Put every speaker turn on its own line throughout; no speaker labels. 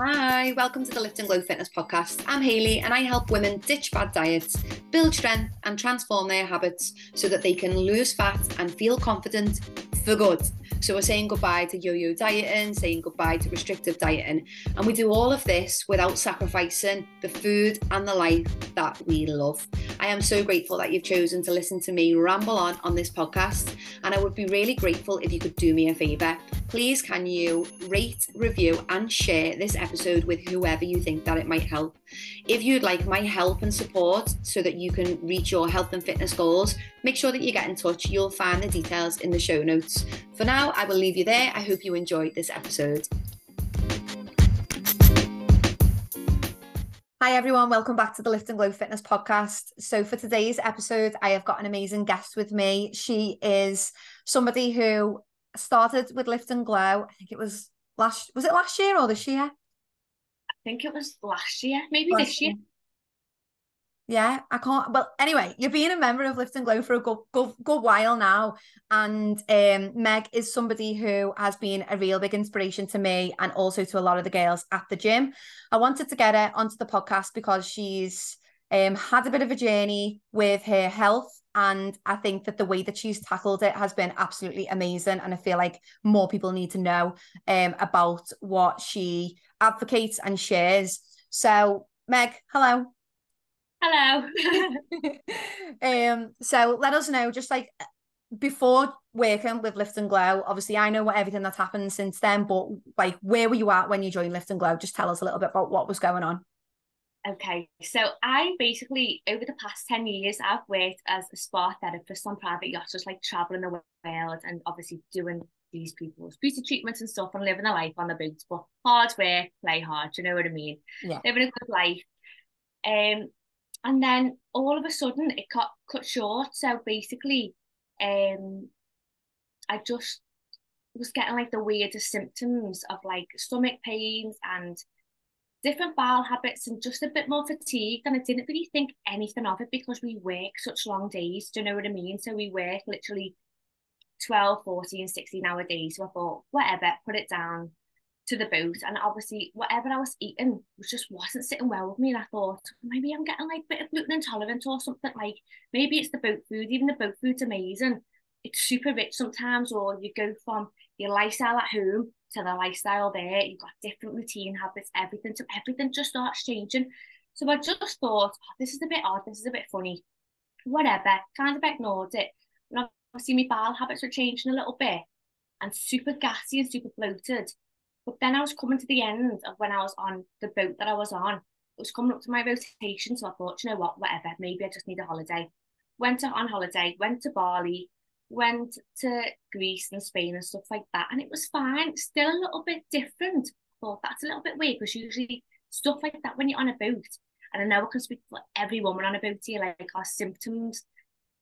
Hi, welcome to the Lift and Glow Fitness Podcast. I'm Hayley and I help women ditch bad diets, build strength, and transform their habits so that they can lose fat and feel confident for good. So we're saying goodbye to yo-yo dieting, saying goodbye to restrictive dieting, and we do all of this without sacrificing the food and the life that we love. I am so grateful that you've chosen to listen to me ramble on on this podcast, and I would be really grateful if you could do me a favor. Please can you rate, review, and share this episode with whoever you think that it might help. If you'd like my help and support so that you can reach your health and fitness goals, make sure that you get in touch. You'll find the details in the show notes. For now, I will leave you there. I hope you enjoyed this episode. Hi, everyone. Welcome back to the Lift and Glow Fitness Podcast. So, for today's episode, I have got an amazing guest with me. She is somebody who started with Lift and Glow. I think it was last, was it last year or this year?
I think it was last year, maybe last this year. year.
Yeah, I can't. Well, anyway, you're being a member of Lift and Glow for a good, good, good while now, and um, Meg is somebody who has been a real big inspiration to me and also to a lot of the girls at the gym. I wanted to get her onto the podcast because she's um, had a bit of a journey with her health, and I think that the way that she's tackled it has been absolutely amazing. And I feel like more people need to know um, about what she advocates and shares. So, Meg, hello.
Hello.
um, so let us know, just like before working with Lift and Glow, obviously I know what everything that's happened since then, but like where were you at when you joined Lift and Glow? Just tell us a little bit about what was going on.
Okay, so I basically over the past 10 years I've worked as a spa therapist on private yachts, just like traveling the world and obviously doing these people's beauty treatments and stuff and living a life on the boats, but hard work, play hard, you know what I mean? Yeah. Living a good life. Um and then all of a sudden it got cut short. So basically, um, I just was getting like the weirdest symptoms of like stomach pains and different bowel habits and just a bit more fatigued. And I didn't really think anything of it because we work such long days. Do you know what I mean? So we work literally 12, 14, 16 hour days. So I thought, whatever, put it down, to the boat and obviously whatever I was eating was just wasn't sitting well with me and I thought maybe I'm getting like a bit of gluten intolerant or something like maybe it's the boat food even the boat food's amazing. It's super rich sometimes or you go from your lifestyle at home to the lifestyle there you've got different routine habits everything so everything just starts changing. So I just thought oh, this is a bit odd this is a bit funny. Whatever kind of ignored it. And obviously my bowel habits were changing a little bit and super gassy and super bloated but then I was coming to the end of when I was on the boat that I was on. It was coming up to my rotation, so I thought, you know what, whatever, maybe I just need a holiday. Went on holiday, went to Bali, went to Greece and Spain and stuff like that, and it was fine. Still a little bit different. Thought that's a little bit weird because usually stuff like that when you're on a boat, and I know I can speak for every woman on a boat here, like our symptoms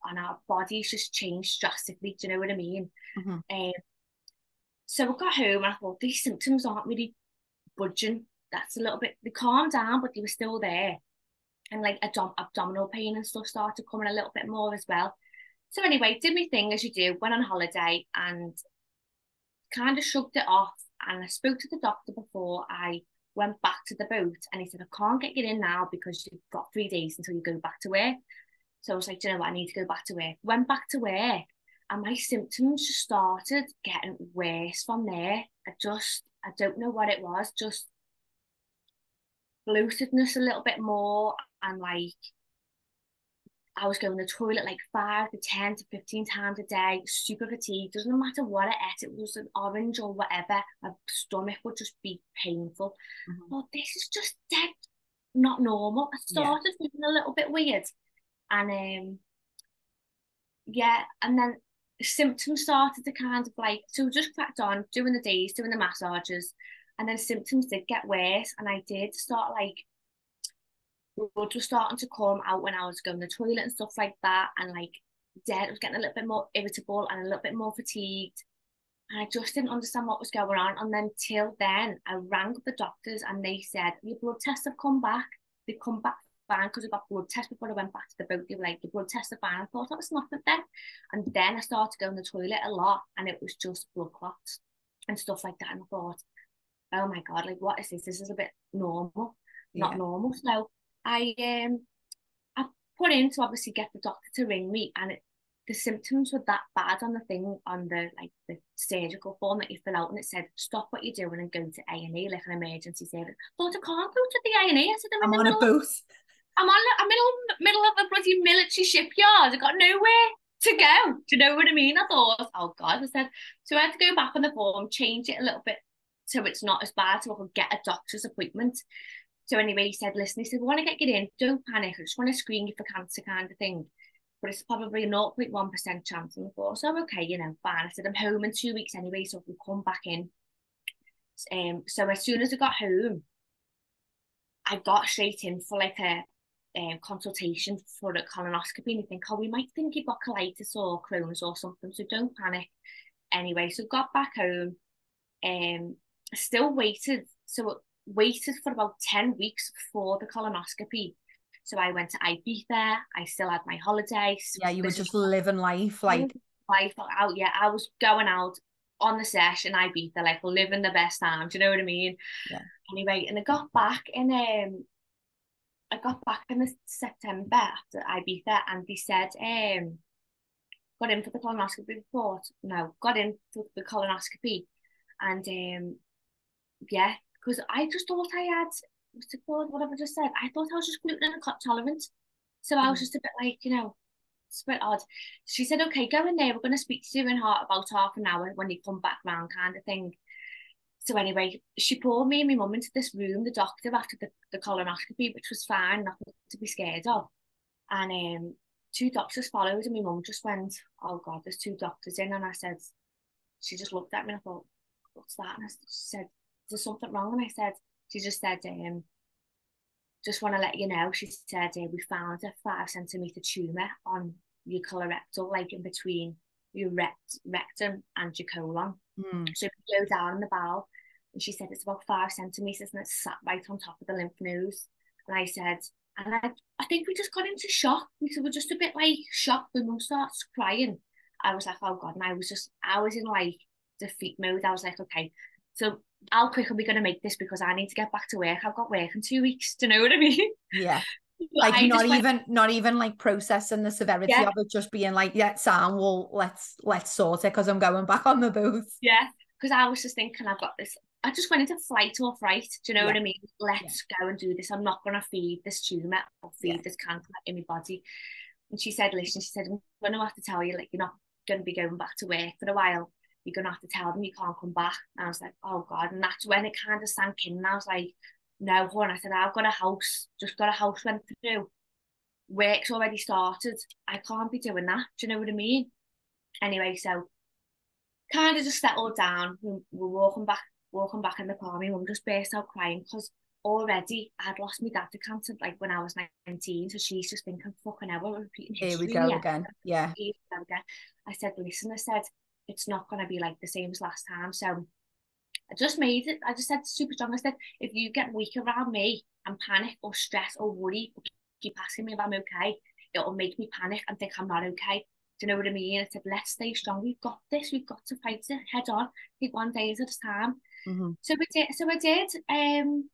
on our bodies just changed drastically. Do you know what I mean? Mm-hmm. Um, so I got home and I thought these symptoms aren't really budging. That's a little bit, they calmed down, but they were still there. And like abdom- abdominal pain and stuff started coming a little bit more as well. So anyway, did my thing as you do, went on holiday and kind of shrugged it off. And I spoke to the doctor before I went back to the boat and he said, I can't get you in now because you've got three days until you go back to work. So I was like, you know what, I need to go back to work. Went back to work and my symptoms just started getting worse from there. I just, I don't know what it was, just bloatedness a little bit more, and like I was going to the toilet like five to 10 to 15 times a day, super fatigued. Doesn't matter what I ate, it was an orange or whatever, my stomach would just be painful. Mm-hmm. But this is just dead not normal. I started yeah. feeling a little bit weird. And um yeah, and then symptoms started to kind of like so just cracked on doing the days doing the massages and then symptoms did get worse and I did start like blood was starting to come out when I was going to the toilet and stuff like that and like dead I was getting a little bit more irritable and a little bit more fatigued and I just didn't understand what was going on and then till then I rang the doctors and they said your blood tests have come back. They come back fine because I got blood test before I went back to the boat. They were like, the blood tests are fine. I thought that was nothing then. And then I started going to the toilet a lot and it was just blood clots and stuff like that. And I thought, oh my god, like what is this? This is a bit normal, not
Yeah.
normal. So I um I put in to obviously get the doctor to ring me, and it, the symptoms were that bad on the thing on the like the surgical form that you fill out, and it said stop what you're doing and go to A and E, like an emergency service. Thought I can't go to the A and E. I said I'm,
I'm on a boat.
I'm on. I'm middle middle of a bloody military shipyard. I've got nowhere to go. Do you know what I mean? I thought, oh god. I said so. I had to go back on the form, change it a little bit so it's not as bad, so I could get a doctor's appointment. So anyway, he said, listen, he said, we want to get you in. Don't panic. I just want to screen you for cancer, kind of thing. But it's probably a 0.1% chance. And I thought, so okay, you know, fine. I said, I'm home in two weeks anyway, so we'll come back in. Um, so as soon as I got home, I got straight in for like a um, consultation for a colonoscopy and you think, oh, we might think you've got colitis or Crohn's or something, so don't panic. Anyway, so got back home, um, still waited, so waited for about 10 weeks for the colonoscopy. So I went to Ibiza, I still had my holiday.
Yeah, you were just living life like
life out. Yeah, I was going out on the sesh in Ibiza, like living the best time. Do you know what I mean?
Yeah.
Anyway, and I got back and um I got back in the September after Ibiza and they said um got in for the colonoscopy report. No, got in for the colonoscopy and um yeah, because I just thought I had what's it called, whatever I just said. I thought I was just gluten and tolerant. So I was
Mm.
just a bit like, you know, it's a bit odd. She said, okay, go in there. We're going to speak to you in heart about half an hour when you come back round, kind of thing. So anyway, she pulled me and my mum into this room, the doctor, after the, the colonoscopy, which was fine, nothing to be scared of. And um, two doctors followed, and my mum just went, oh God, there's two doctors in. And I said, she just looked at me and I thought, what's that? And I said, is there something wrong? And I said, she just said, um, just want to let you know, she said, uh, we found a five centimetre tumour on your colorectal, like in between your rect- rectum and your colon.
mm,
So if you go down in the bowel, and she said it's about five centimetres and it's sat right on top of the lymph nodes. And I said, and I, I think we just got into shock. We were just a bit like shocked. The mum starts crying. I was like, oh God. And I was just, I was in like defeat mode. I was like, okay, so how quick are we going to make this? Because I need to get back to work. I've got work in two weeks. Do you know what I mean?
yeah. Like
I
not
just went-
even not even like processing the severity
Yeah.
of it, just being like, yeah, Sam, well, let's let's sort it because I'm going back on the booth
Yeah, because I was just thinking, I've got this. I just went into flight or fright. Do you know what I mean? Let's go and do this. I'm not going to feed this tumor or feed
Yeah.
this cancer in my body. And she said, listen, she said, I'm going to have to tell you, like, you're not going to be going back to work for a while. You're going to have to tell them you can't come back. And I was like, oh God. And that's when it kind of sank in. And I was like, no, hon. I said, I've got a house, just got a house went through. Work's already started. I can't be doing that. Do you know what I mean? Anyway, so kind of just settled down. We were walking back, walking back in the car. My mum just burst out crying because already I had lost my dad to cancer like when I was 19. So she's just thinking, fucking hell, we're repeating
Here we go
yeah.
again. Yeah.
Here we go again. I said, listen, I said, it's not going to be like the same as last time. So I just made it. I just said super strong. I said, if you get weak around me and panic or stress or worry, or keep asking me if I'm okay, it'll make me panic and think I'm not okay. Do you know what I mean? I said, let's stay strong. We've got this. We've got to fight it head on. Take one day at a time.
hmm
So we did. So I did. Um.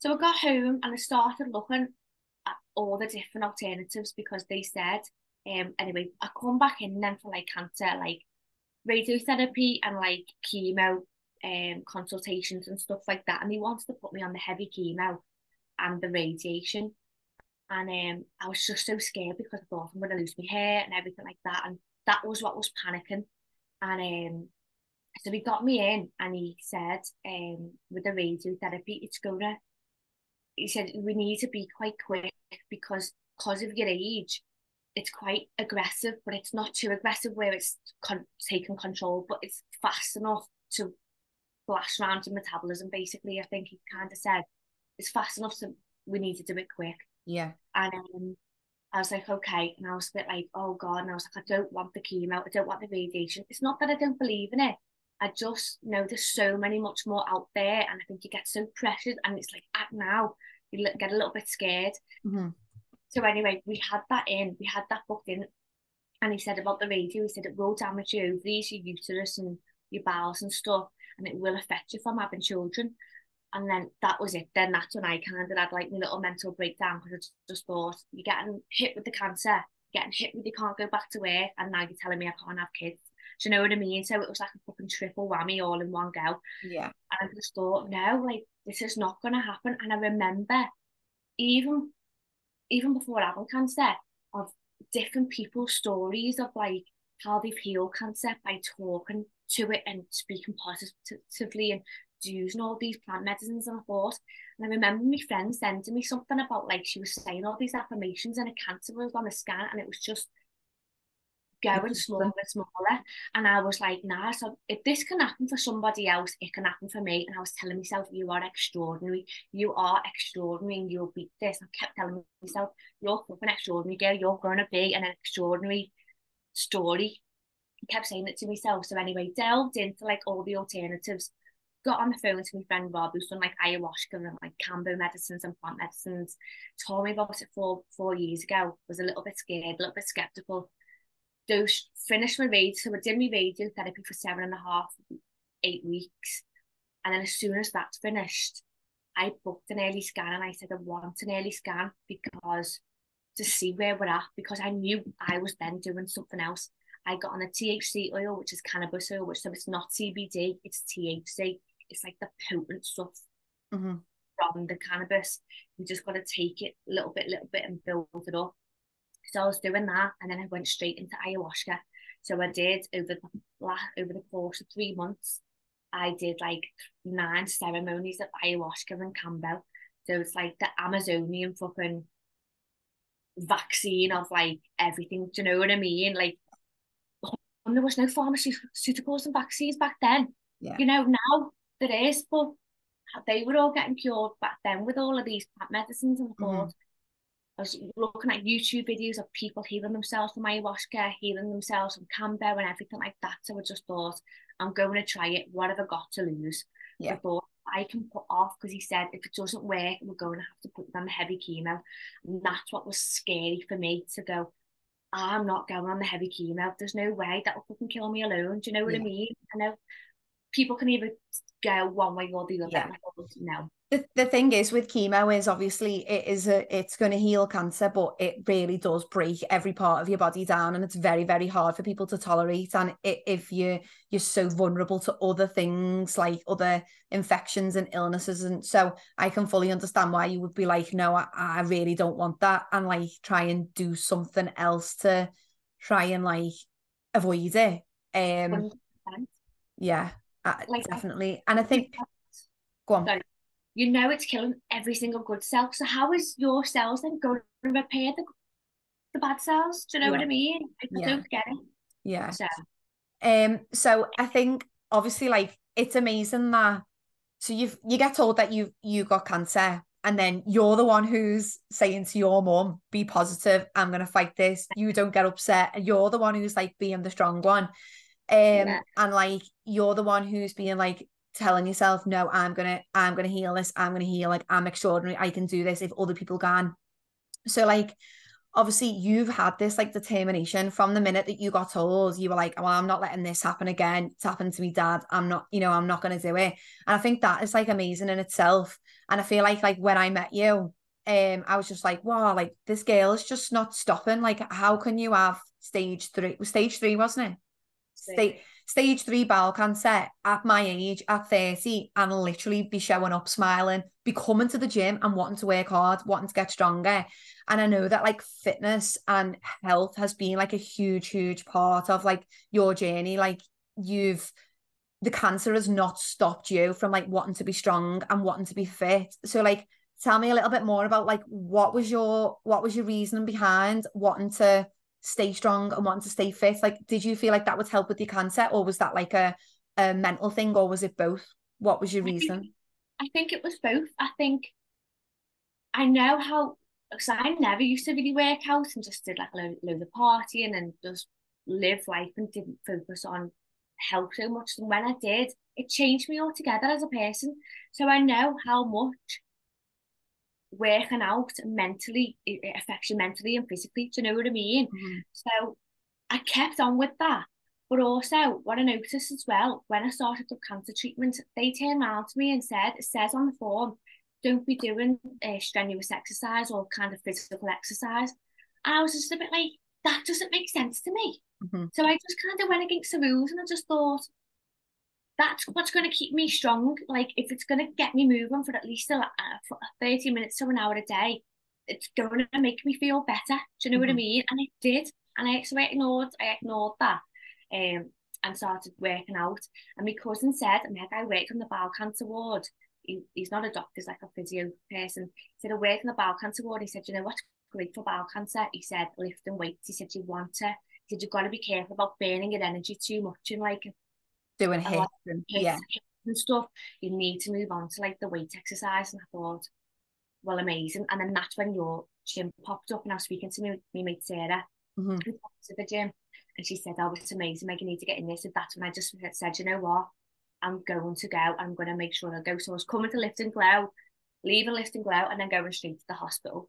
So I got home and I started looking at all the different alternatives because they said, um. Anyway, I come back in then for like cancer, like radiotherapy and like chemo, um, consultations and stuff like that. And they wanted to put me on the heavy chemo and the radiation. And um, I was just so scared because I thought I'm going to lose my hair and everything like that. And that was what was panicking. And um, so he got me in and he said, um, with the radiotherapy, it's gonna, he said, we need to be quite quick because because of your age, it's quite aggressive, but it's not too aggressive where it's con- taking control, but it's fast enough to flash round your metabolism, basically. I think he kind of said, it's fast enough so we need to do it quick.
Yeah.
And um, I was like, okay. And I was a bit like, oh God. And I was like, I don't want the chemo. I don't want the radiation. It's not that I don't believe in it. I just know there's so many much more out there. And I think you get so pressured. And it's like, at now. You get a little bit scared.
hmm
So anyway, we had that in. We had that booked in. And he said about the radio, he said it will damage your ovaries, your uterus and your bowels and stuff. And it will affect you from having children. And then that was it. Then that's when I kind of had like my little mental breakdown because I just thought, you're getting hit with the cancer, getting hit with you can't go back to work, and now you're telling me I can't have kids. Do you know what I mean? So it was like a fucking triple whammy all in one go.
Yeah.
And I just thought, no, like this is not gonna happen. And I remember even even before having cancer, of different people's stories of like how they've healed cancer by talking to it and speaking positively and using all these plant medicines and I thought and I remember my friend sending me something about like she was saying all these affirmations and a cancer was on a scan and it was just going smaller and smaller. And I was like, nah, so if this can happen for somebody else, it can happen for me. And I was telling myself, you are extraordinary. You are extraordinary and you'll beat this. I kept telling myself, you're fucking extraordinary girl. You're going to be an extraordinary story. Kept saying it to myself. So anyway, delved into like all the alternatives. Got on the phone to my friend Rob, who's done like ayahuasca and like Kambo medicines and plant medicines. Told me about it four four years ago. Was a little bit scared, a little bit skeptical do finished my radio. So I did my radiotherapy for seven and a half, eight weeks. And then as soon as that's finished, I booked an early scan and I said I want an early scan because to see where we're at because I knew I was then doing something else. I got on a THC oil, which is cannabis oil, which so it's not CBD, it's THC. It's like the potent stuff
mm-hmm.
from the cannabis. You just got to take it little bit, little bit, and build it up. So I was doing that, and then I went straight into ayahuasca. So I did over the last over the course of three months. I did like nine ceremonies of ayahuasca and Kambo. So it's like the Amazonian fucking vaccine of like everything. Do you know what I mean? Like and there was no pharmaceuticals and vaccines back then.
Yeah.
You know, now there is, but they were all getting cured back then with all of these plant medicines and I mm-hmm. I was looking at YouTube videos of people healing themselves from ayahuasca, healing themselves from Kambo and everything like that. So I just thought, I'm going to try it. What have I got to lose?
Yeah.
I thought I can put off because he said if it doesn't work, we're going to have to put them heavy chemo. And that's what was scary for me to go. I'm not going on the heavy chemo. There's no way that will fucking kill me alone. Do you know what yeah. I mean? I know people can either go one way or the other. Yeah. No
the, the thing is with chemo is obviously it is a it's going to heal cancer but it really does break every part of your body down and it's very very hard for people to tolerate. And it, if you you're so vulnerable to other things like other infections and illnesses and so i can fully understand why you would be like no i, I really don't want that and like try and do something else to try and like avoid it. Um 100%. yeah like, definitely. And i think go on.
Sorry you know it's killing every single good cell. So how is your cells then going to repair the the bad cells? Do you know yeah. what I mean? I yeah. don't get it.
Yeah.
So.
Um. So I think obviously, like, it's amazing that. So you you get told that you you got cancer, and then you're the one who's saying to your mom, "Be positive. I'm gonna fight this. You don't get upset." And you're the one who's like being the strong one. Um, yeah. and like you're the one who's being like, telling yourself, no, I'm gonna, I'm gonna heal this, I'm gonna heal, like I'm extraordinary, I can do this if other people can. So like obviously you've had this like determination from the minute that you got told you were like well i'm not letting this happen again. It's happened to me dad. I'm not you know i'm not going to do it. And i think that is like amazing in itself. And i feel like like when i met you um i was just like wow like this girl is just not stopping. Like how can you have stage three stage three wasn't it? Stage stage three bowel cancer at my age, at 30, and literally be showing up, smiling, be coming to the gym and wanting to work hard, wanting to get stronger. And I know that like fitness and health has been like a huge, huge part of like your journey. Like you've, the cancer has not stopped you from like wanting to be strong and wanting to be fit. So like, tell me a little bit more about like what was your what was your reasoning behind wanting to stay strong and wanting to stay fit like did you feel like that would help with your cancer or was that like a, a mental thing or was it both? What was your reason?
I think, it was both. I think I know how because I never used to really work out and just did like a load, load of partying and just live life and didn't focus on health so much. And when I did it changed me altogether as a person. So I know how much working out mentally it affects you mentally and physically do you know what I mean
mm-hmm.
so I kept on with that But also, what I noticed as well, when I started the cancer treatment, they turned around to me and said, it says on the form, don't be doing uh, strenuous exercise or kind of physical exercise. And I was just a bit like, that doesn't make sense to me. Mm-hmm. So I just kind of went against the rules and I just thought, that's what's going to keep me strong. Like, if it's going to get me moving for at least a, for 30 minutes to an hour a day, it's going to make me feel better. Do you know mm-hmm. what I mm-hmm. mean? And it did. And I, so I ignored, I ignored that. Um, and started working out. And my cousin said, and I worked on the bowel cancer ward. He, he's not a doctor, he's like a physio person. He said, I worked on the bowel cancer ward. He said, you know what's great for bowel cancer? He said, lifting weights. He said, you want to. He said, you've got to be careful about burning your energy too much and like
doing HIITs and yeah.
and stuff. You need to move on to like the weight exercise. And I thought, well, amazing. And then that's when your gym popped up and I was speaking to me, my mate Sarah, mm-hmm. to the gym. And she said, Oh, it's amazing, Meg, you need to get in this. And that's when I just said, you know what? I'm going to go. I'm going to make sure I go. So I was coming to Lift and Glow, leaving Lift and Glow, and then going straight to the hospital.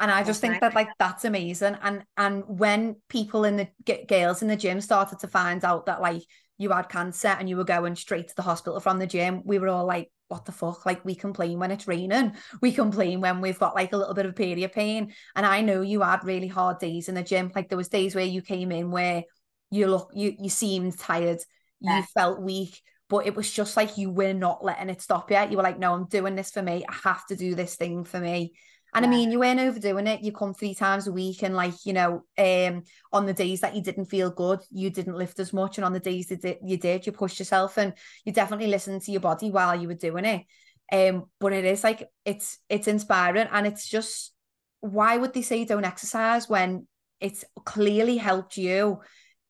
And I just think that like that's amazing. And and when people in the girls in the gym started to find out that like you had cancer and you were going straight to the hospital from the gym, we were all like, what the fuck? Like we complain when it's raining. We complain when we've got like a little bit of period pain. And I know you had really hard days in the gym. Like there was days where you came in where you look you you seemed tired, yeah. you felt weak, but it was just like you were not letting it stop yet. You were like, no, I'm doing this for me. I have to do this thing for me. And yeah. I mean, you weren't overdoing it. You come three times a week, and like you know, um, on the days that you didn't feel good, you didn't lift as much, and on the days that you did, you pushed yourself, and you definitely listened to your body while you were doing it. Um, but it is like it's it's inspiring, and it's just why would they say don't exercise when it's clearly helped you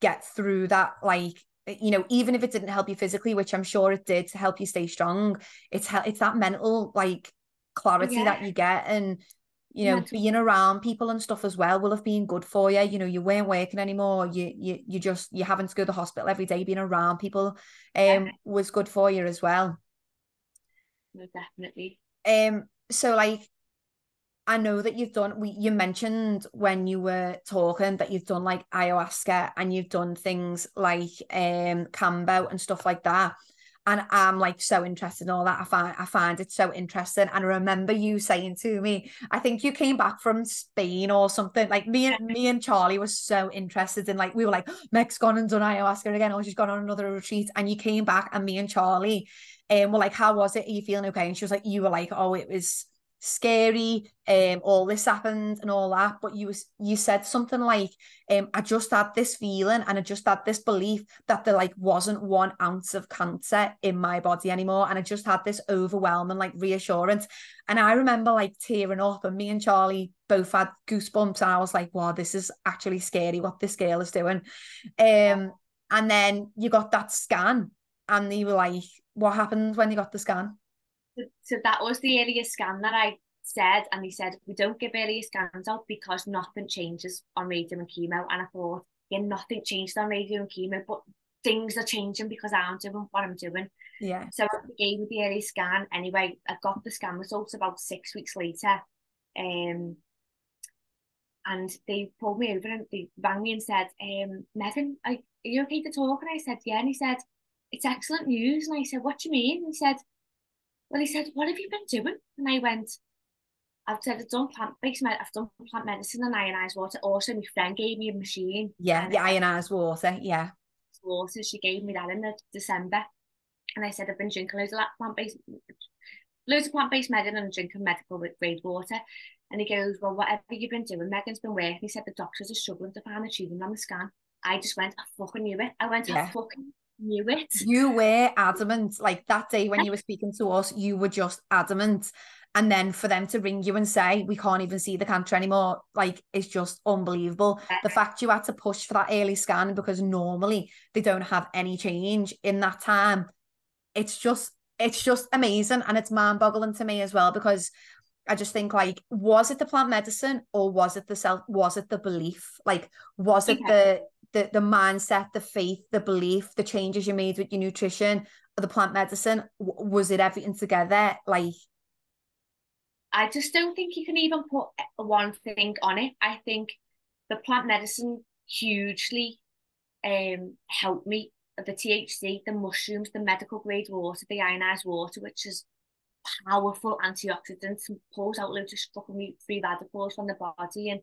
get through that like you know even if it didn't help you physically which i'm sure it did to help you stay strong it's it's that mental like clarity yeah. that you get and you know yeah. being around people and stuff as well will have been good for you you know you weren't working anymore you you you just you having to go to the hospital every day being around people um yeah. was good for you as well
no, definitely
um so like I know that you've done we you mentioned when you were talking that you've done like ayahuasca and you've done things like um Kambo and stuff like that and I'm like so interested in all that. I find I find it so interesting. And I remember you saying to me, I think you came back from Spain or something. Like me and me and Charlie was so interested in like we were like, Meg's gone and done ayahuasca again, or she's gone on another retreat. And you came back and me and Charlie and um, were like, How was it? Are you feeling okay? And she was like, You were like, Oh, it was scary um all this happened and all that but you you said something like um I just had this feeling and I just had this belief that there like wasn't one ounce of cancer in my body anymore and I just had this overwhelming like reassurance. And I remember like tearing up and me and Charlie both had goosebumps and I was like wow this is actually scary what this girl is doing. Um and then you got that scan and you were like what happened when you got the scan
so that was the earlier scan that I said, and they said we don't give earlier scans out because nothing changes on radium and chemo. And I thought, yeah, nothing changed on radium and chemo, but things are changing because I'm doing what I'm doing.
Yeah.
So I gave me the early scan. Anyway, I got the scan results about six weeks later. Um, and they pulled me over and they rang me and said, um, Megan, are, are you okay to talk? And I said, yeah. And he said, it's excellent news. And I said, what do you mean? And he said, well, he said, what have you been doing? And I went, I've said I've done plant based med- I've done plant medicine and ionized water. Also, my friend gave me a machine.
Yeah, the ionized water. Yeah.
Water. She gave me that in the December, and I said I've been drinking loads of plant based, loads of plant based medicine and drinking medical grade water. And he goes, well, whatever you've been doing, Megan's been working. He said the doctors are struggling to find the tumor on the scan. I just went, I fucking knew it. I went, yeah. I fucking knew it.
You were adamant. Like that day when you were speaking to us, you were just adamant. And then for them to ring you and say, we can't even see the cancer anymore, like it's just unbelievable. Yeah. The fact you had to push for that early scan because normally they don't have any change in that time. It's just, it's just amazing. And it's mind boggling to me as well because I just think like, was it the plant medicine or was it the self, was it the belief? Like, was it the the the mindset, the faith, the belief, the changes you made with your nutrition, the plant medicine? Was it everything together? Like,
I just don't think you can even put one thing on it. I think the plant medicine hugely um helped me. The THC, the mushrooms, the medical grade water, the ionized water, which is powerful antioxidants pulls out loads of fucking free radicals from the body and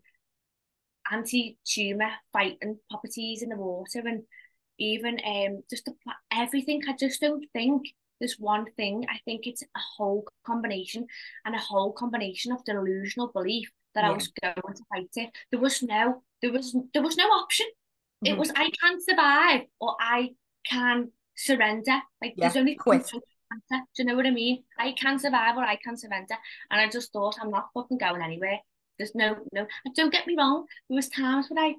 anti-tumor fighting properties in the water and even um just the, everything. I just don't think there's one thing. I think it's a whole combination and a whole combination of delusional belief that yeah. I was going to fight it. There was no, there was, there was no option. Mm-hmm. It was I can survive or I can surrender. Like yeah, there's only quit. Do you know what I mean? I can survive or I can surrender. And I just thought I'm not fucking going anywhere. There's no, no. And don't get me wrong. There was times when I,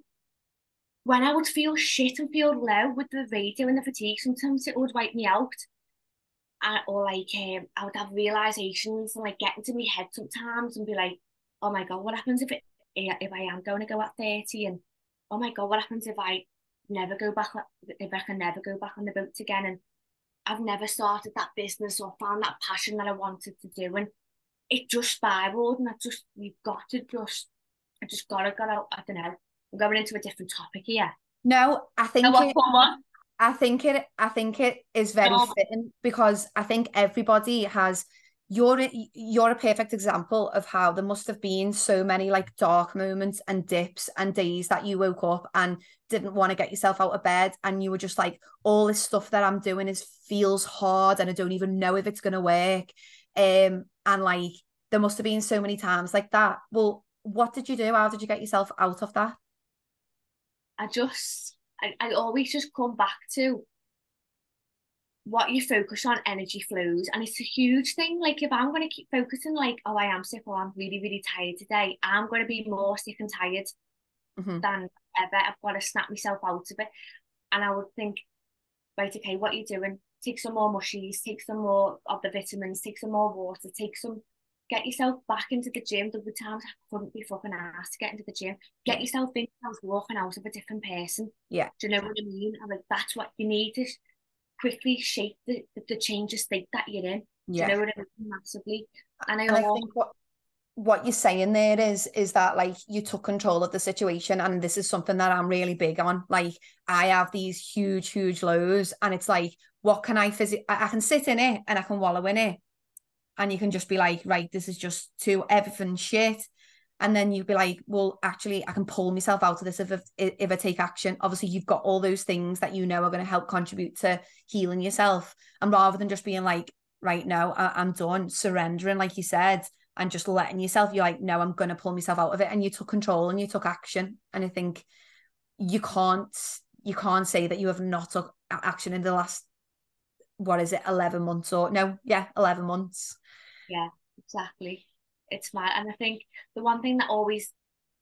when I would feel shit and feel low with the radio and the fatigue, sometimes it would wipe me out. And, or like um, I would have realizations and like get into my head sometimes and be like, oh my god, what happens if it if I am going to go at 30 and oh my god, what happens if I never go back if I can never go back on the boat again and I've never started that business or found that passion that I wanted to do and it just spiraled and I just we've got to just I just gotta go out I don't know I'm going into a different topic here.
No I think it, I think it I think it is very fitting because I think everybody has you're you're a perfect example of how there must have been so many like dark moments and dips and days that you woke up and didn't want to get yourself out of bed and you were just like all this stuff that I'm doing is feels hard and I don't even know if it's going to work. Um and like there must have been so many times like that. Well what did you do? How did you get yourself out of that?
I just I, I always just come back to what you focus on energy flows. And it's a huge thing like if i'm going to keep focusing like oh i am sick or i'm really really tired today i'm going to be more sick and tired mm-hmm. than ever. I've got to snap myself out of it. And i would think right okay what are you doing take some more mushies take some more of the vitamins take some more water take some get yourself back into the gym the times i couldn't be fucking asked to get into the gym get yourself in I was walking out of a different person
yeah
do you know what i mean i'm like that's what you need to quickly shape the, the change of state that you're in. Yeah. Do you know what I mean? Massively. And I, and I think
what what you're saying there is is that like you took control of the situation and this is something that I'm really big on like I have these huge huge lows and it's like what can I physically I, can sit in it and I can wallow in it. And you can just be like right this is just too everything shit. And then you'd be like well actually i can pull myself out of this if, if i take action. Obviously you've got all those things that you know are going to help contribute to healing yourself. And rather than just being like right now I- i'm done surrendering like you said and just letting yourself you're like no i'm going to pull myself out of it. And you took control and you took action. And i think you can't you can't say that you have not took action in the last what is it 11 months or no yeah 11 months
yeah exactly it's mad. And I think the one thing that always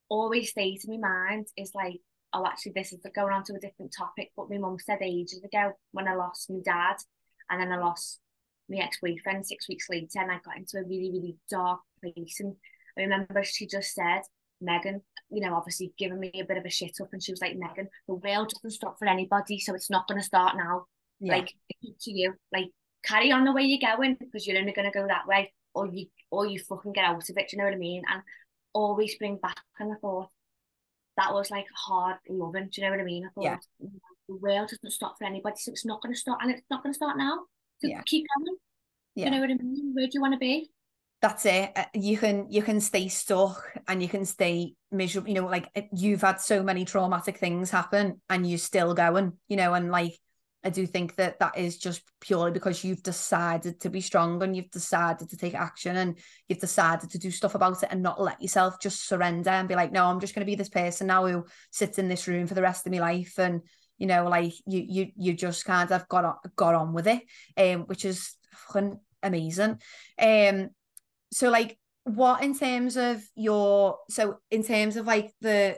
always stays in my mind is like, oh, actually, this is going on to a different topic. But my mum said ages ago when I lost my dad, and then I lost my ex boyfriend six weeks later, and I got into a really really dark place. And I remember she just said, Megan, you know, obviously giving me a bit of a shit up, and she was like, Megan, the world doesn't stop for anybody, so it's not going to start now. Yeah. Like to you, like carry on the way you're going because you're only going to go that way or you or you fucking get out of it. Do you know what I mean? And always bring back. And I thought that was like hard loving. Do you know what I mean? I thought yeah. the world doesn't stop for anybody, so it's not going to start, and it's not going to start now. So yeah. keep going. Yeah. You know what I mean? Where do you want to be?
That's it. Uh, you can you can stay stuck and you can stay miserable. You know, like you've had so many traumatic things happen, and you're still going. You know, and like I do think that that is just purely because you've decided to be strong and you've decided to take action and you've decided to do stuff about it and not let yourself just surrender and be like, no, I'm just going to be this person now who sits in this room for the rest of my life and you know, like you you you just kind of got on, got on with it, um, which is fucking amazing. Um, so like, what in terms of your so in terms of like the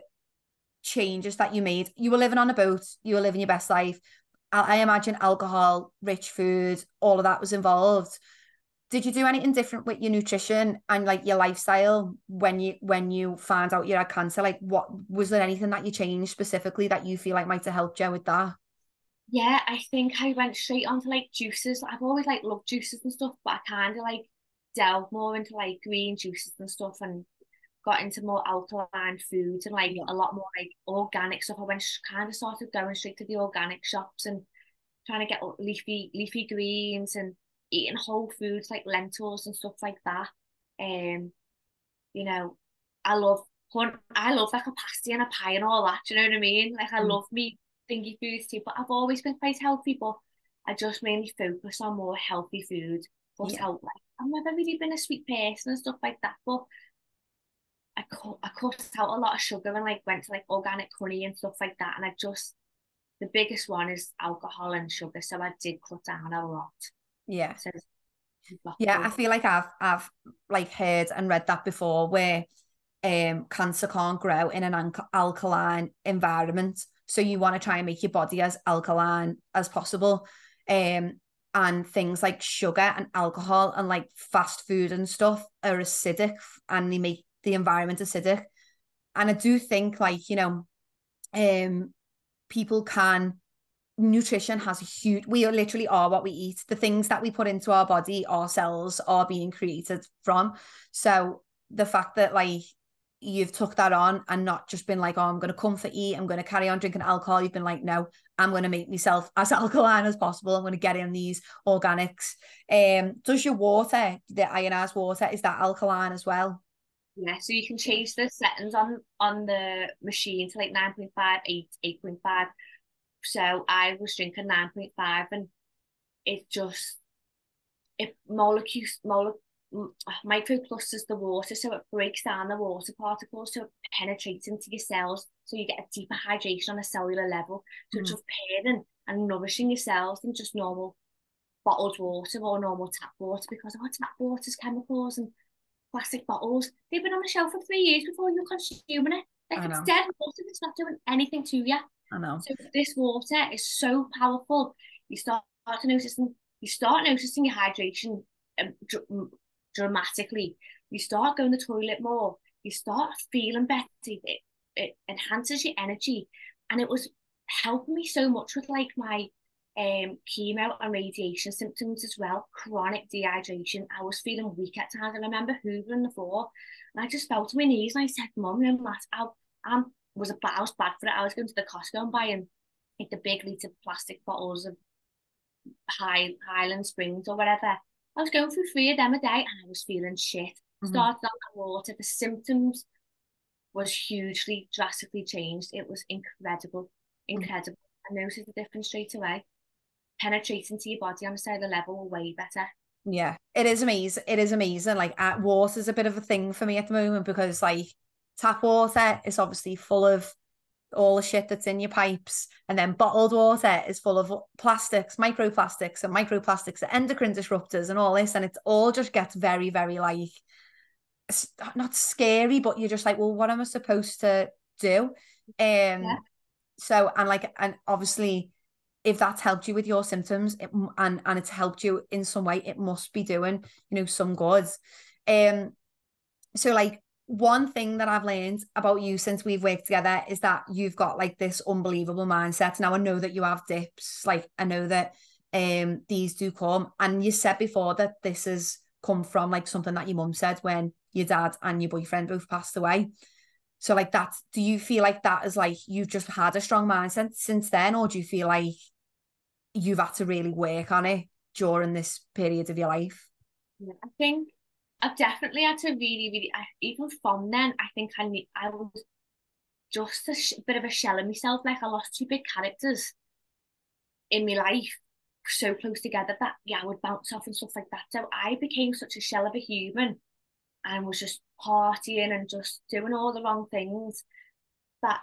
changes that you made, you were living on a boat, you were living your best life I imagine alcohol, rich food, all of that was involved. Did you do anything different with your nutrition and like your lifestyle when you when you found out you had cancer? Like, what was there anything that you changed specifically that you feel like might have helped you with that?
Yeah, I think I went straight onto like juices. I've always like loved juices and stuff, but I kind of like delved more into like green juices and stuff and got into more alkaline foods and like
Yeah.
a lot more like organic stuff. I went kind of started going straight to the organic shops and trying to get leafy leafy greens and eating whole foods like lentils and stuff like that. Um, you know, I love I love like a pasty and a pie and all that. Do you know what I mean? Like I
Mm.
love me thingy foods too, but I've always been quite healthy. But I just mainly focus on more healthy food. But
Yeah.
out like I've never really been a sweet person and stuff like that. But I cut I cut out a lot of sugar and like went to like organic honey and stuff like that. And I just the biggest one is alcohol and sugar. So I did cut down a lot.
Yeah.
So
Yeah, I feel like I've I've like heard and read that before where um cancer can't grow in an alk- alkaline environment. So you want to try and make your body as alkaline as possible. Um and things like sugar and alcohol and like fast food and stuff are acidic and they make the environment acidic. And I do think like, you know, um people can nutrition has a huge we are literally are what we eat. The things that we put into our body our cells are being created from. So the fact that like you've took that on and not just been like oh i'm going to comfort eat i'm going to carry on drinking alcohol you've been like no i'm going to make myself as alkaline as possible. I'm going to get in these organics. Um does your water the ionized water is that alkaline as well
Yeah, so you can change the settings on on the machine to like 9.5, 8, 8.5. So I was drinking 9.5 and it just it molecules mole, microclusters the water so it breaks down the water particles so it penetrates into your cells so you get a deeper hydration on a cellular level. So it's
Mhm.
just pairing and nourishing your cells than just normal bottled water or normal tap water because our tap water's chemicals and plastic bottles. They've been on the shelf for three years before you're consuming it. Like it's dead water, it's not doing anything to you.
i know
So this water is so powerful. You start to noticing, you start noticing your hydration um, dr- dramatically. You start going to the toilet more. You start feeling better. It, it enhances your energy, and it was helping me so much with like my um chemo and radiation symptoms as well. Chronic dehydration. I was feeling weak at times. I remember hoovering the floor, and I just fell to my knees, and I said, "Mum, no matter, I, I was a I was bad for it. I was going to the Costco and buying like the big liter plastic bottles of High Highland Springs or whatever. I was going through three of them a day and I was feeling shit.
Mhm.
Started on the water. The symptoms was hugely drastically changed. It was incredible, incredible. I noticed the difference straight away. Penetrating to your body on a cellular level way better.
Yeah, it is amazing. It is amazing. Like uh, is a bit of a thing for me at the moment because like tap water is obviously full of all the shit that's in your pipes, and then bottled water is full of plastics, microplastics, and microplastics, are endocrine disruptors, and all this, and it all just gets very, very like not scary, but you're just like, well, what am I supposed to do? Um, so and like and obviously if that's helped you with your symptoms it, and and it's helped you in some way it must be doing you know some good. Um so like one thing that I've learned about you since we've worked together is that you've got like this unbelievable mindset. Now I know that you have dips. Like I know that um these do come. And you said before that this has come from like something that your mum said when your dad and your boyfriend both passed away. So like that, do you feel like that is like you've just had a strong mindset since then, or do you feel like you've had to really work on it during this period of your life?
Yeah, I think I've definitely had to really, really, I, even from then, I think I need, I was just a sh- bit of a shell of myself. Like I lost two big characters in my life so close together that yeah, I would bounce off and stuff like that. So I became such a shell of a human and was just partying and just doing all the wrong things that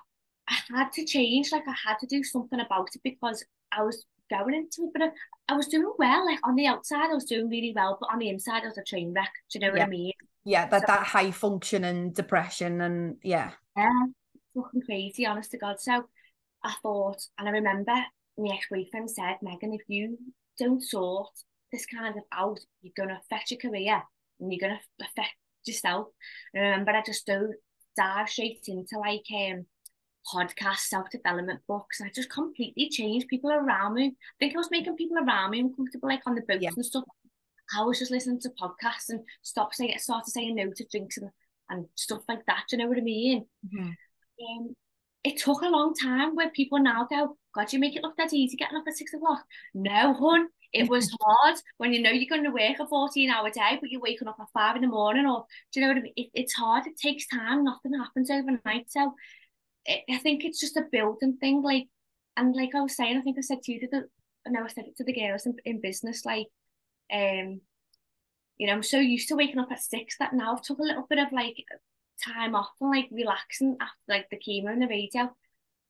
I had to change. Like I had to do something about it because I was going into it. But I, I was doing well. Like on the outside, I was doing really well, but on the inside, I was a train wreck. Do you know what
yeah.
I mean?
Yeah, that,
so,
that high function and depression and yeah.
Yeah, fucking crazy, honest to God. So I thought, and I remember my ex-boyfriend said, Megan, if you don't sort this kind of out, you're going to affect your career and you're going to affect yourself. And I remember I just dove, dive straight into like, um, podcasts, self-development books. I just completely changed people around me. I think I was making people around me uncomfortable, like on the boats
Yeah.
and stuff. I was just listening to podcasts and stop saying started saying no to drinks and and stuff like that. Do you know what I mean?
Mm-hmm.
Um, it took a long time where people now go, God, you make it look that easy getting up at six o'clock. No, hun, it was hard when you know you're going to work a 14 hour day, but you're waking up at five in the morning, or do you know what I mean? It, it's hard, it takes time, nothing happens overnight. So it, I think it's just a building thing. Like, and like I was saying, I think I said to you, to the, no, I said it to the girls in, in business, like, um, you know, I'm so used to waking up at six that now I've took a little bit of like time off and like relaxing after like the chemo and the radio.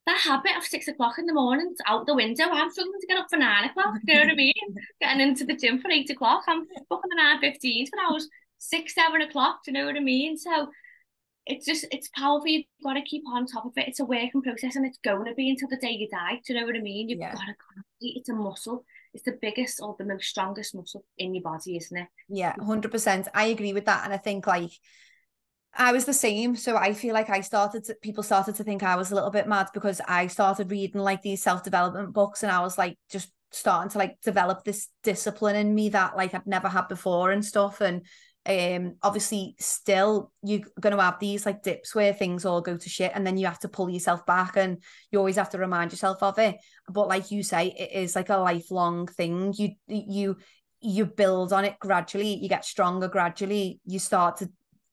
That habit of six o'clock in the morning is out the window. I'm struggling to get up for nine o'clock. You know what I mean? Getting into the gym for eight o'clock. I'm booking the nine fifteen when I was six, seven o'clock. Do you know what I mean? So it's just it's powerful. You've got to keep on top of it. It's a working process and it's going to be until the day you die. Do you know what I mean? You've yeah. got to it's a muscle. It's the biggest or the most strongest muscle in your body, isn't it?
Yeah, hundred percent. I agree with that. And I think like I was the same. So I feel like I started to, people started to think I was a little bit mad because I started reading like these self-development books and I was like just starting to like develop this discipline in me that like I'd never had before and stuff. And um obviously still you're going to have these like dips where things all go to shit and then you have to pull yourself back and you always have to remind yourself of it. But like you say it is like a lifelong thing. You you you build on it gradually you get stronger gradually you start to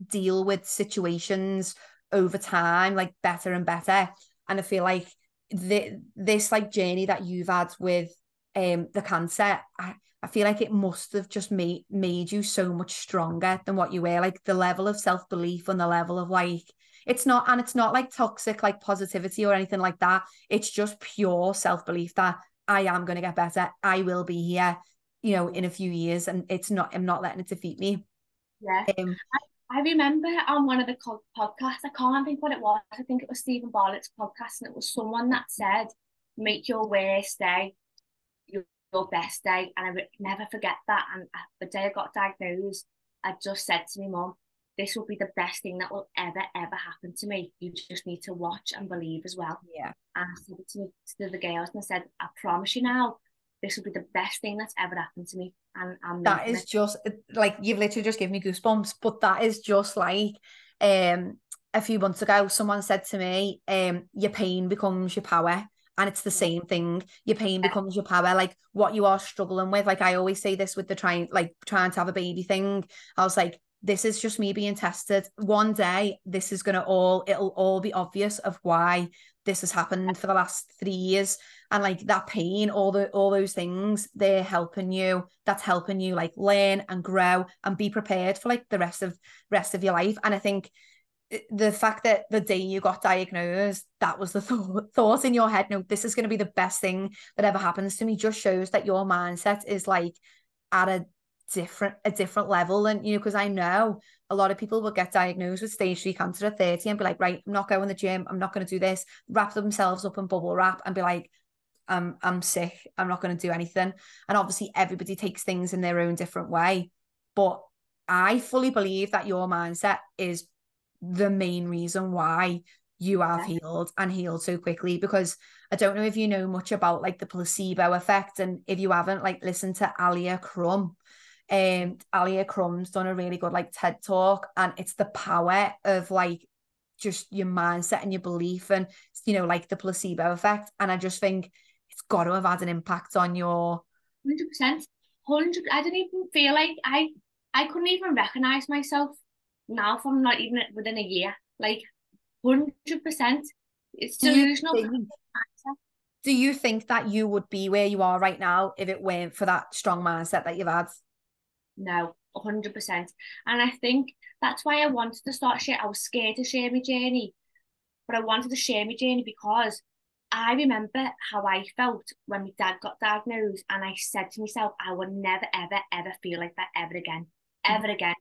deal with situations over time like better and better. And i feel like the, this like journey that you've had with um the cancer I, I feel like it must have just made made you so much stronger than what you were like the level of self-belief and the level of like it's not and it's not like toxic like positivity or anything like that. It's just pure self-belief that I am going to get better. I will be here you know in a few years and it's not I'm not letting it defeat
me. Yeah. Um, I, I remember on one of the podcasts, I can't think what it was. I think it was Steven Bartlett's podcast, and it was someone that said, "Make your worst day your, best day," and I would never forget that. And the day I got diagnosed, I just said to my mum, "This will be the best thing that will ever ever happen to me. You just need to watch and believe as well."
Yeah.
And I said it to, to the girls, and I said, "I promise you now, this will be the best thing that's ever happened to me. And I'm
that is it. just like you've literally just given me goosebumps. But that is just like um a few months ago, someone said to me, um, your pain becomes your power. And it's the same thing. Your pain becomes your power. Like what you are struggling with. Like I always say this with the trying, like trying to have a baby thing. I was like, this is just me being tested. One day, this is gonna all, it'll all be obvious of why this has happened for the last three years and like that pain all the all those things they're helping you that's helping you like learn and grow and be prepared for like the rest of rest of your life and i think the fact that the day you got diagnosed that was the th- thought in your head no this is going to be the best thing that ever happens to me just shows that your mindset is like at a different a different level and you know because i know a lot of people will get diagnosed with stage three cancer at 30 and be like right i'm not going to the gym i'm not going to do this wrap themselves up in bubble wrap and be like I'm I'm sick. I'm not going to do anything. And obviously, everybody takes things in their own different way. But I fully believe that your mindset is the main reason why you have yeah. healed and healed so quickly. Because I don't know if you know much about like the placebo effect, and if you haven't, like listen to Alia Crum. Um, Alia Crum's done a really good like TED talk, and it's the power of like just your mindset and your belief, and you know, like the placebo effect. And I just think it's got to have had an impact on your.
Hundred percent, hundred. I didn't even feel like I, I couldn't even recognize myself now from not even within a year. Like hundred percent, it's delusional. Do you, think,
do you think that you would be where you are right now if it weren't for that strong mindset that you've had?
No, hundred percent. And I think that's why I wanted to start share. I was scared to share my journey, but I wanted to share my journey because I remember how I felt when my dad got diagnosed, and I said to myself, I will never, ever, ever feel like that ever again, ever mm-hmm. again.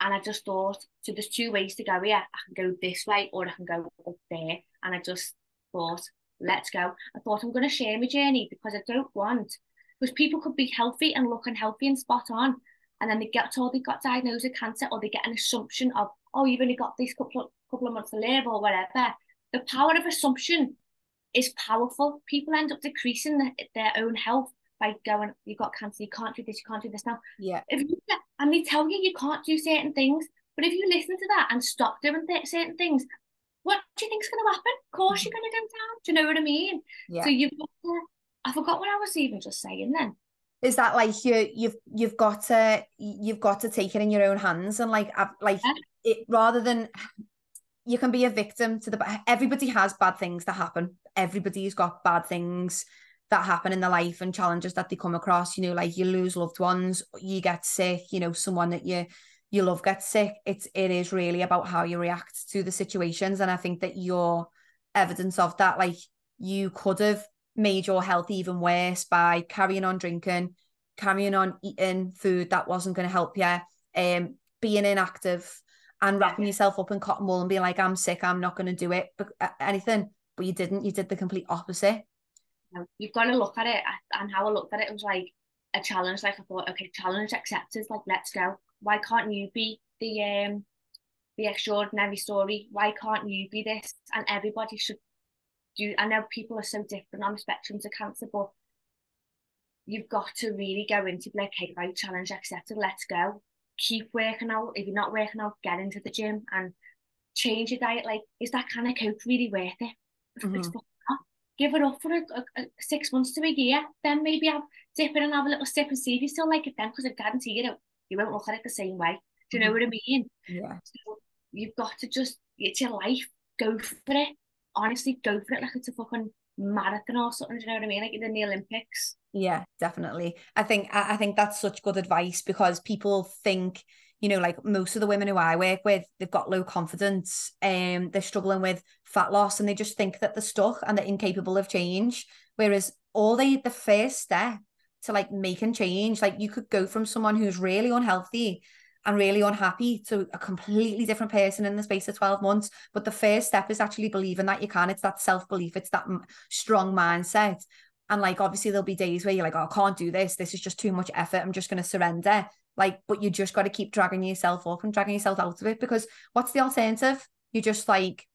And I just thought, so there's two ways to go here. I can go this way or I can go up there. And I just thought, let's go. I thought I'm going to share my journey because I don't want, because people could be healthy and looking healthy and spot on. And then they get told they got diagnosed with cancer or they get an assumption of, oh, you've only got these couple of, couple of months to live or whatever. The power of assumption is powerful. People end up decreasing the, their own health by going, you've got cancer, you can't do this, you can't do this now.
Yeah.
If you and they tell you you can't do certain things, But if you listen to that and stop doing th- certain things, what do you think's going to happen? Of course you're going to go down. Do you know what I mean?
Yeah.
So you've got to, I forgot what I was even just saying then.
is that like you you've you've got to you've got to take it in your own hands and like I've- like
Yeah.
it rather than you can be a victim to the everybody has bad things that happen everybody's got bad things that happen in their life and challenges that they come across you know like you lose loved ones you get sick you know someone that you you love gets sick. It's it is really about how you react to the situations. And i think that your evidence of that like you could have made your health even worse by carrying on drinking carrying on eating food that wasn't going to help you um being inactive and wrapping yourself up in cotton wool and being like i'm sick i'm not going to do it but uh, anything. But you didn't. You did the complete opposite
you've got to look at it and how I looked at it, it was like a challenge. Like I thought, okay, challenge accepted. Like let's go. Why can't you be the um the extraordinary story? Why can't you be this? And everybody should do. I know people are so different on the spectrum to cancer, but you've got to really go into like, okay, right, challenge accepted. Let's go. Keep working out. If you're not working out, get into the gym and change your diet. Like, is that kind of coke really worth it?
Mhm.
not. Give it up for a, a, a six months to a year, then maybe have dip in and have a little sip and see if you still like it then, because I guarantee you, you won't look at it the same way. Do you know what I mm. mean?
yeah
So you've got to just, it's your life, go for it. Honestly, go for it like it's a fucking marathon or something. Do you know what I mean? Like in the Olympics.
Yeah, definitely. I think I think that's such good advice because people think, you know, like most of the women who I work with, they've got low confidence, um, they're struggling with fat loss, and they just think that they're stuck and they're incapable of change. Whereas all they the first step to like making change, like you could go from someone who's really unhealthy and really unhappy to a completely different person in the space of 12 months. But the first step is actually believing that you can. It's that self-belief, it's that strong mindset. And like obviously there'll be days where you're like, oh, I can't do this. This is just too much effort. I'm just gonna surrender. Like, but you just got to keep dragging yourself up and dragging yourself out of it because what's the alternative? You just like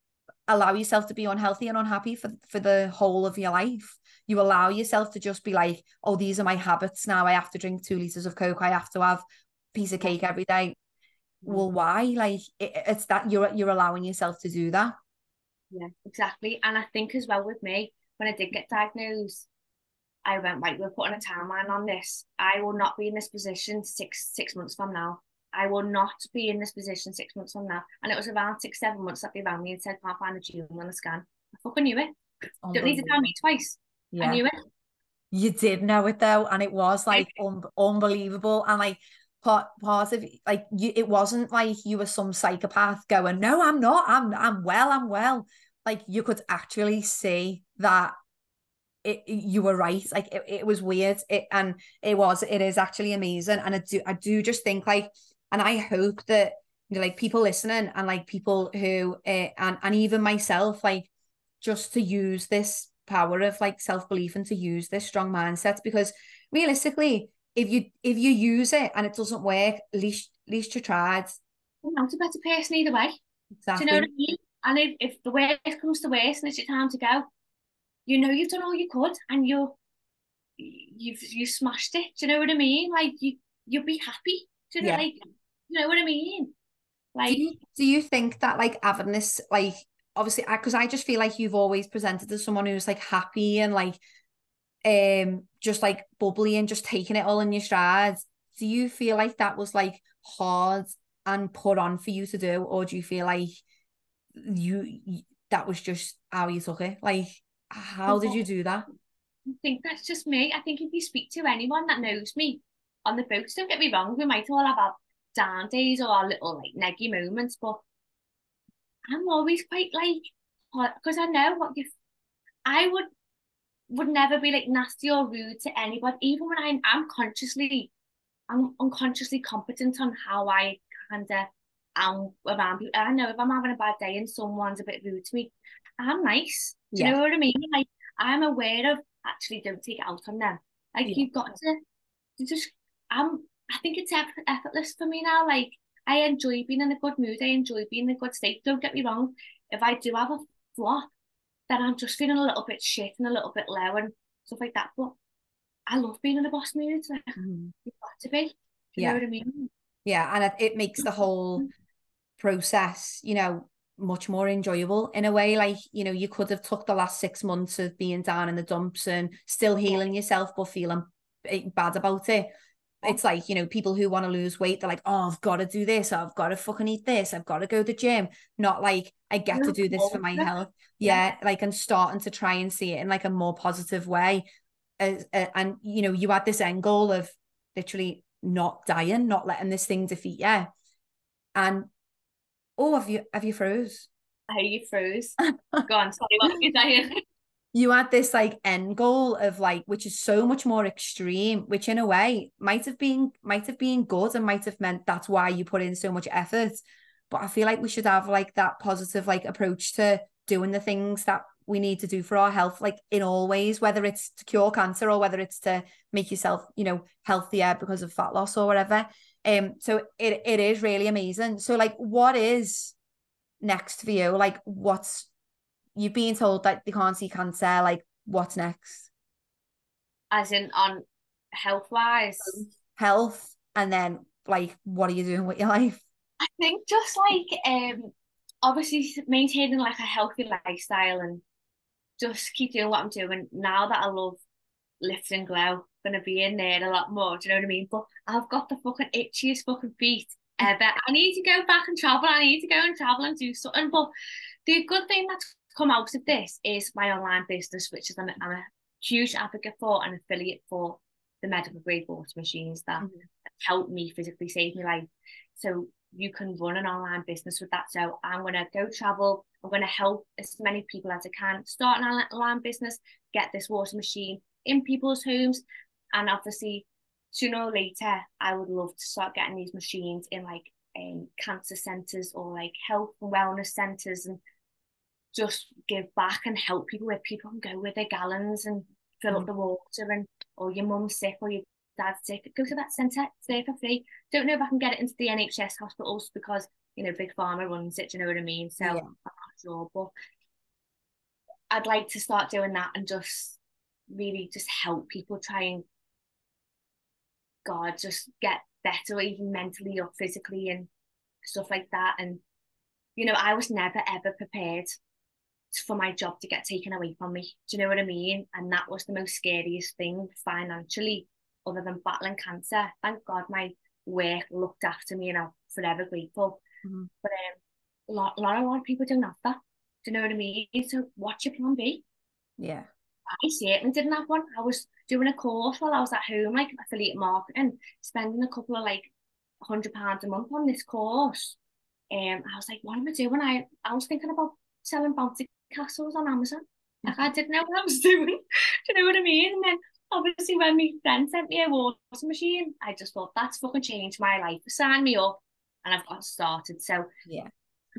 allow yourself to be unhealthy and unhappy for for the whole of your life. You allow yourself to just be like, oh, these are my habits now. I have to drink two liters of coke. I have to have a piece of cake every day. Mm. Well, why? Like it, it's that you're you're allowing yourself to do that.
Yeah, exactly. And I think as well with me, when I did get diagnosed, I went, right, we're putting a timeline on this. I will not be in this position six six months from now. I will not be in this position six months from now. And it was around six, seven months that they rang me and said, can't find the gene on the scan. I fucking knew it. Oh, Don't need to tell me twice. I knew it.
You did know it though, and it was like un- unbelievable. And like part part of like you, it wasn't like you were some psychopath going, "No, I'm not. I'm I'm well. I'm well." Like you could actually see that it you were right. Like it, it was weird. It and it was. It is actually amazing. And I do I do just think like, and I hope that you know, like people listening and like people who uh, and and even myself like just to use this power of like self-belief and to use this strong mindset because realistically if you if you use it and it doesn't work at least at least you tried
I'm not a better person either way.
exactly
Do you know what I mean? And if, if the worst comes to worst and it's your time to go, you know you've done all you could and you're you've you smashed it. Do you know what I mean? Like you you'll be happy. Do you know
Yeah.
like you know what I mean? Like
do you, do you think that like having this like obviously because I, just feel like you've always presented as someone who's like happy and like um just like bubbly and just taking it all in your strides do you feel like that was like hard and put on for you to do or do you feel like you, you that was just how you took it like how did you do that
I think that's just me. I think if you speak to anyone that knows me on the boats, don't get me wrong, we might all have our down days or our little like neggy moments, but I'm always quite like because I know what you I would would never be like nasty or rude to anybody, even when I'm I'm consciously I'm unconsciously competent on how I kinda am around people. I know if I'm having a bad day and someone's a bit rude to me, I'm nice. Do you
Yeah.
know what I mean? Like I'm aware of actually don't take it out on them. Like
Yeah.
you've got to, to just I'm I think it's eff- effortless for me now. Like I enjoy being in a good mood. I enjoy being in a good state. Don't get me wrong. If I do have a flop, then I'm just feeling a little bit shit and a little bit low and stuff like that. But I love being in a boss mood. Like mm-hmm. you've got to be. Do you
Yeah.
know what I mean?
Yeah, and it, it makes the whole mm-hmm. Process, you know, much more enjoyable in a way. Like, you know, you could have took the last six months of being down in the dumps and still healing yourself, but feeling bad about it. It's like, you know, people who want to lose weight, they're like, oh, I've got to do this. I've got to fucking eat this. I've got to go to the gym. Not like, I get to do this for my health. Yeah. Like, and starting to try and see it in like a more positive way. As, uh, and, you know, you had this end goal of literally not dying, not letting this thing defeat you. And oh, have you have you froze?
How you froze? Go on, sorry, what were you saying?
You had this like end goal of like, which is so much more extreme, which in a way might have been might have been good and might have meant that's why you put in so much effort. But I feel like we should have like that positive like approach to doing the things that we need to do for our health, like in all ways, whether it's to cure cancer or whether it's to make yourself, you know, healthier because of fat loss or whatever. Um, so it it is really amazing. So like, what is next for you? Like, what's you've been told that they can't see cancer. Like, what's next?
As in on health wise,
health, and then like, what are you doing with your life?
I think just like um, obviously maintaining like a healthy lifestyle and just keep doing what I'm doing now that I love Lift and Glow gonna be in there a lot more. Do you know what I mean? But I've got the fucking itchiest fucking feet ever. I need to go back and travel. I need to go and travel and do something. But the good thing that's come out of this is my online business, which is I'm a, I'm a huge advocate for and affiliate for the medical grade water machines that mm-hmm. help me physically save my life. So you can run an online business with that. So I'm going to go travel. I'm going to help as many people as I can start an online business, get this water machine in people's homes, and obviously, sooner or later, I would love to start getting these machines in like um, cancer centres or like health and wellness centres and just give back and help people where people can go with their gallons and fill mm. up the water and or your mum's sick or your dad's sick, go to that centre, it's there for free. Don't know if I can get it into the NHS hospitals because, you know, Big Pharma runs it, you know what I mean? So yeah. I'm not sure. But I'd like to start doing that and just really just help people try and God, just get better, even mentally or physically and stuff like that. And, you know, I was never ever prepared for my job to get taken away from me. Do you know what I mean? And that was the most scariest thing financially, other than battling cancer. Thank God my work looked after me and I'm forever grateful. Mm-hmm. But um, a lot, a lot, a lot of people don't have that. Do you know what I mean? So what's your plan
B? Yeah.
I certainly didn't have one. I was doing a course while I was at home, like affiliate marketing, spending a couple of like hundred pounds a month on this course. Um, I was like, what am I doing? I I was thinking about selling bouncy castles on Amazon. Like I didn't know what I was doing. Do you know what I mean? And then obviously when my friend sent me a water machine, I just thought that's fucking changed my life. Sign me up and I've got started. So
yeah.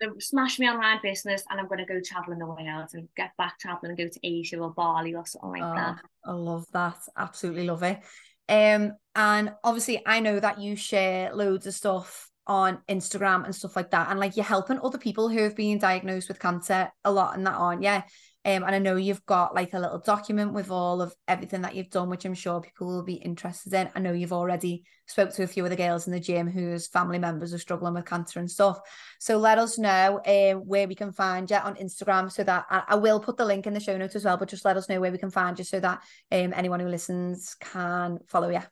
I'm gonna smash my online business and I'm gonna go traveling the way out and get back traveling and go to Asia or Bali or something like oh, that. I
love that. Absolutely love it. Um, and obviously I know that you share loads of stuff on Instagram and stuff like that. And like you're helping other people who have been diagnosed with cancer a lot and that on. Yeah. Um, and I know you've got like a little document with all of everything that you've done, which I'm sure people will be interested in. I know you've already spoke to a few of the girls in the gym whose family members are struggling with cancer and stuff. So let us know uh, where we can find you on Instagram so that I, I, will put the link in the show notes as well, but just let us know where we can find you so that um, anyone who listens can follow you.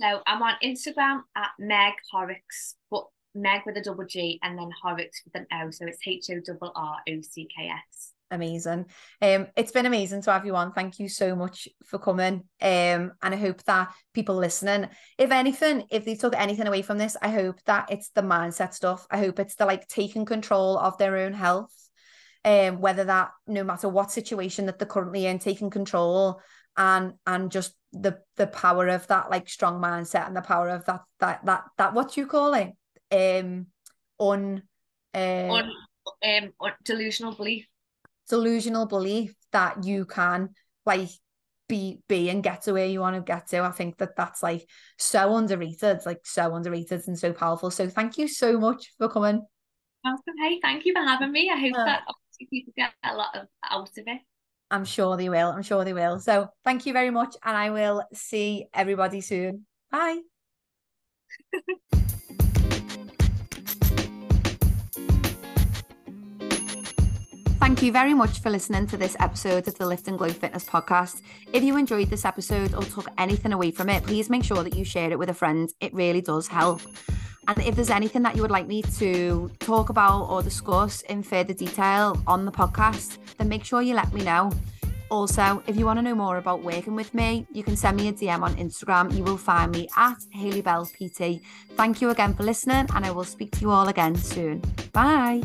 So I'm on Instagram at Meg Horrocks, but Meg with a double G and then Horrocks with an O. So it's H O double R O C K S
amazing. Um, it's been amazing to have you on. Thank you so much for coming. Um, and I hope that people listening, if anything, if they took anything away from this, I hope that it's the mindset stuff. I hope it's the like taking control of their own health. Um, whether that no matter what situation that they're currently in, taking control and and just the the power of that like strong mindset and the power of that that that that what you call it um on uh,
on um delusional belief
delusional belief that you can like be be and get to where you want to get to. I think that that's like so underrated, like so underrated and so powerful. So thank you so much for coming.
Hey, thank you for having me. I hope uh, that people get a lot of out of it.
I'm sure they will. I'm sure they will. So thank you very much, and I will see everybody soon. Bye. Thank you very much for listening to this episode of the Lift and Glow Fitness podcast. If you enjoyed this episode or took anything away from it, please make sure that you share it with a friend. It really does help. And if there's anything that you would like me to talk about or discuss in further detail on the podcast, then make sure you let me know. Also, if you want to know more about working with me, you can send me a DM on Instagram. You will find me at Hayley Bell PT. Thank you again for listening, and I will speak to you all again soon. Bye.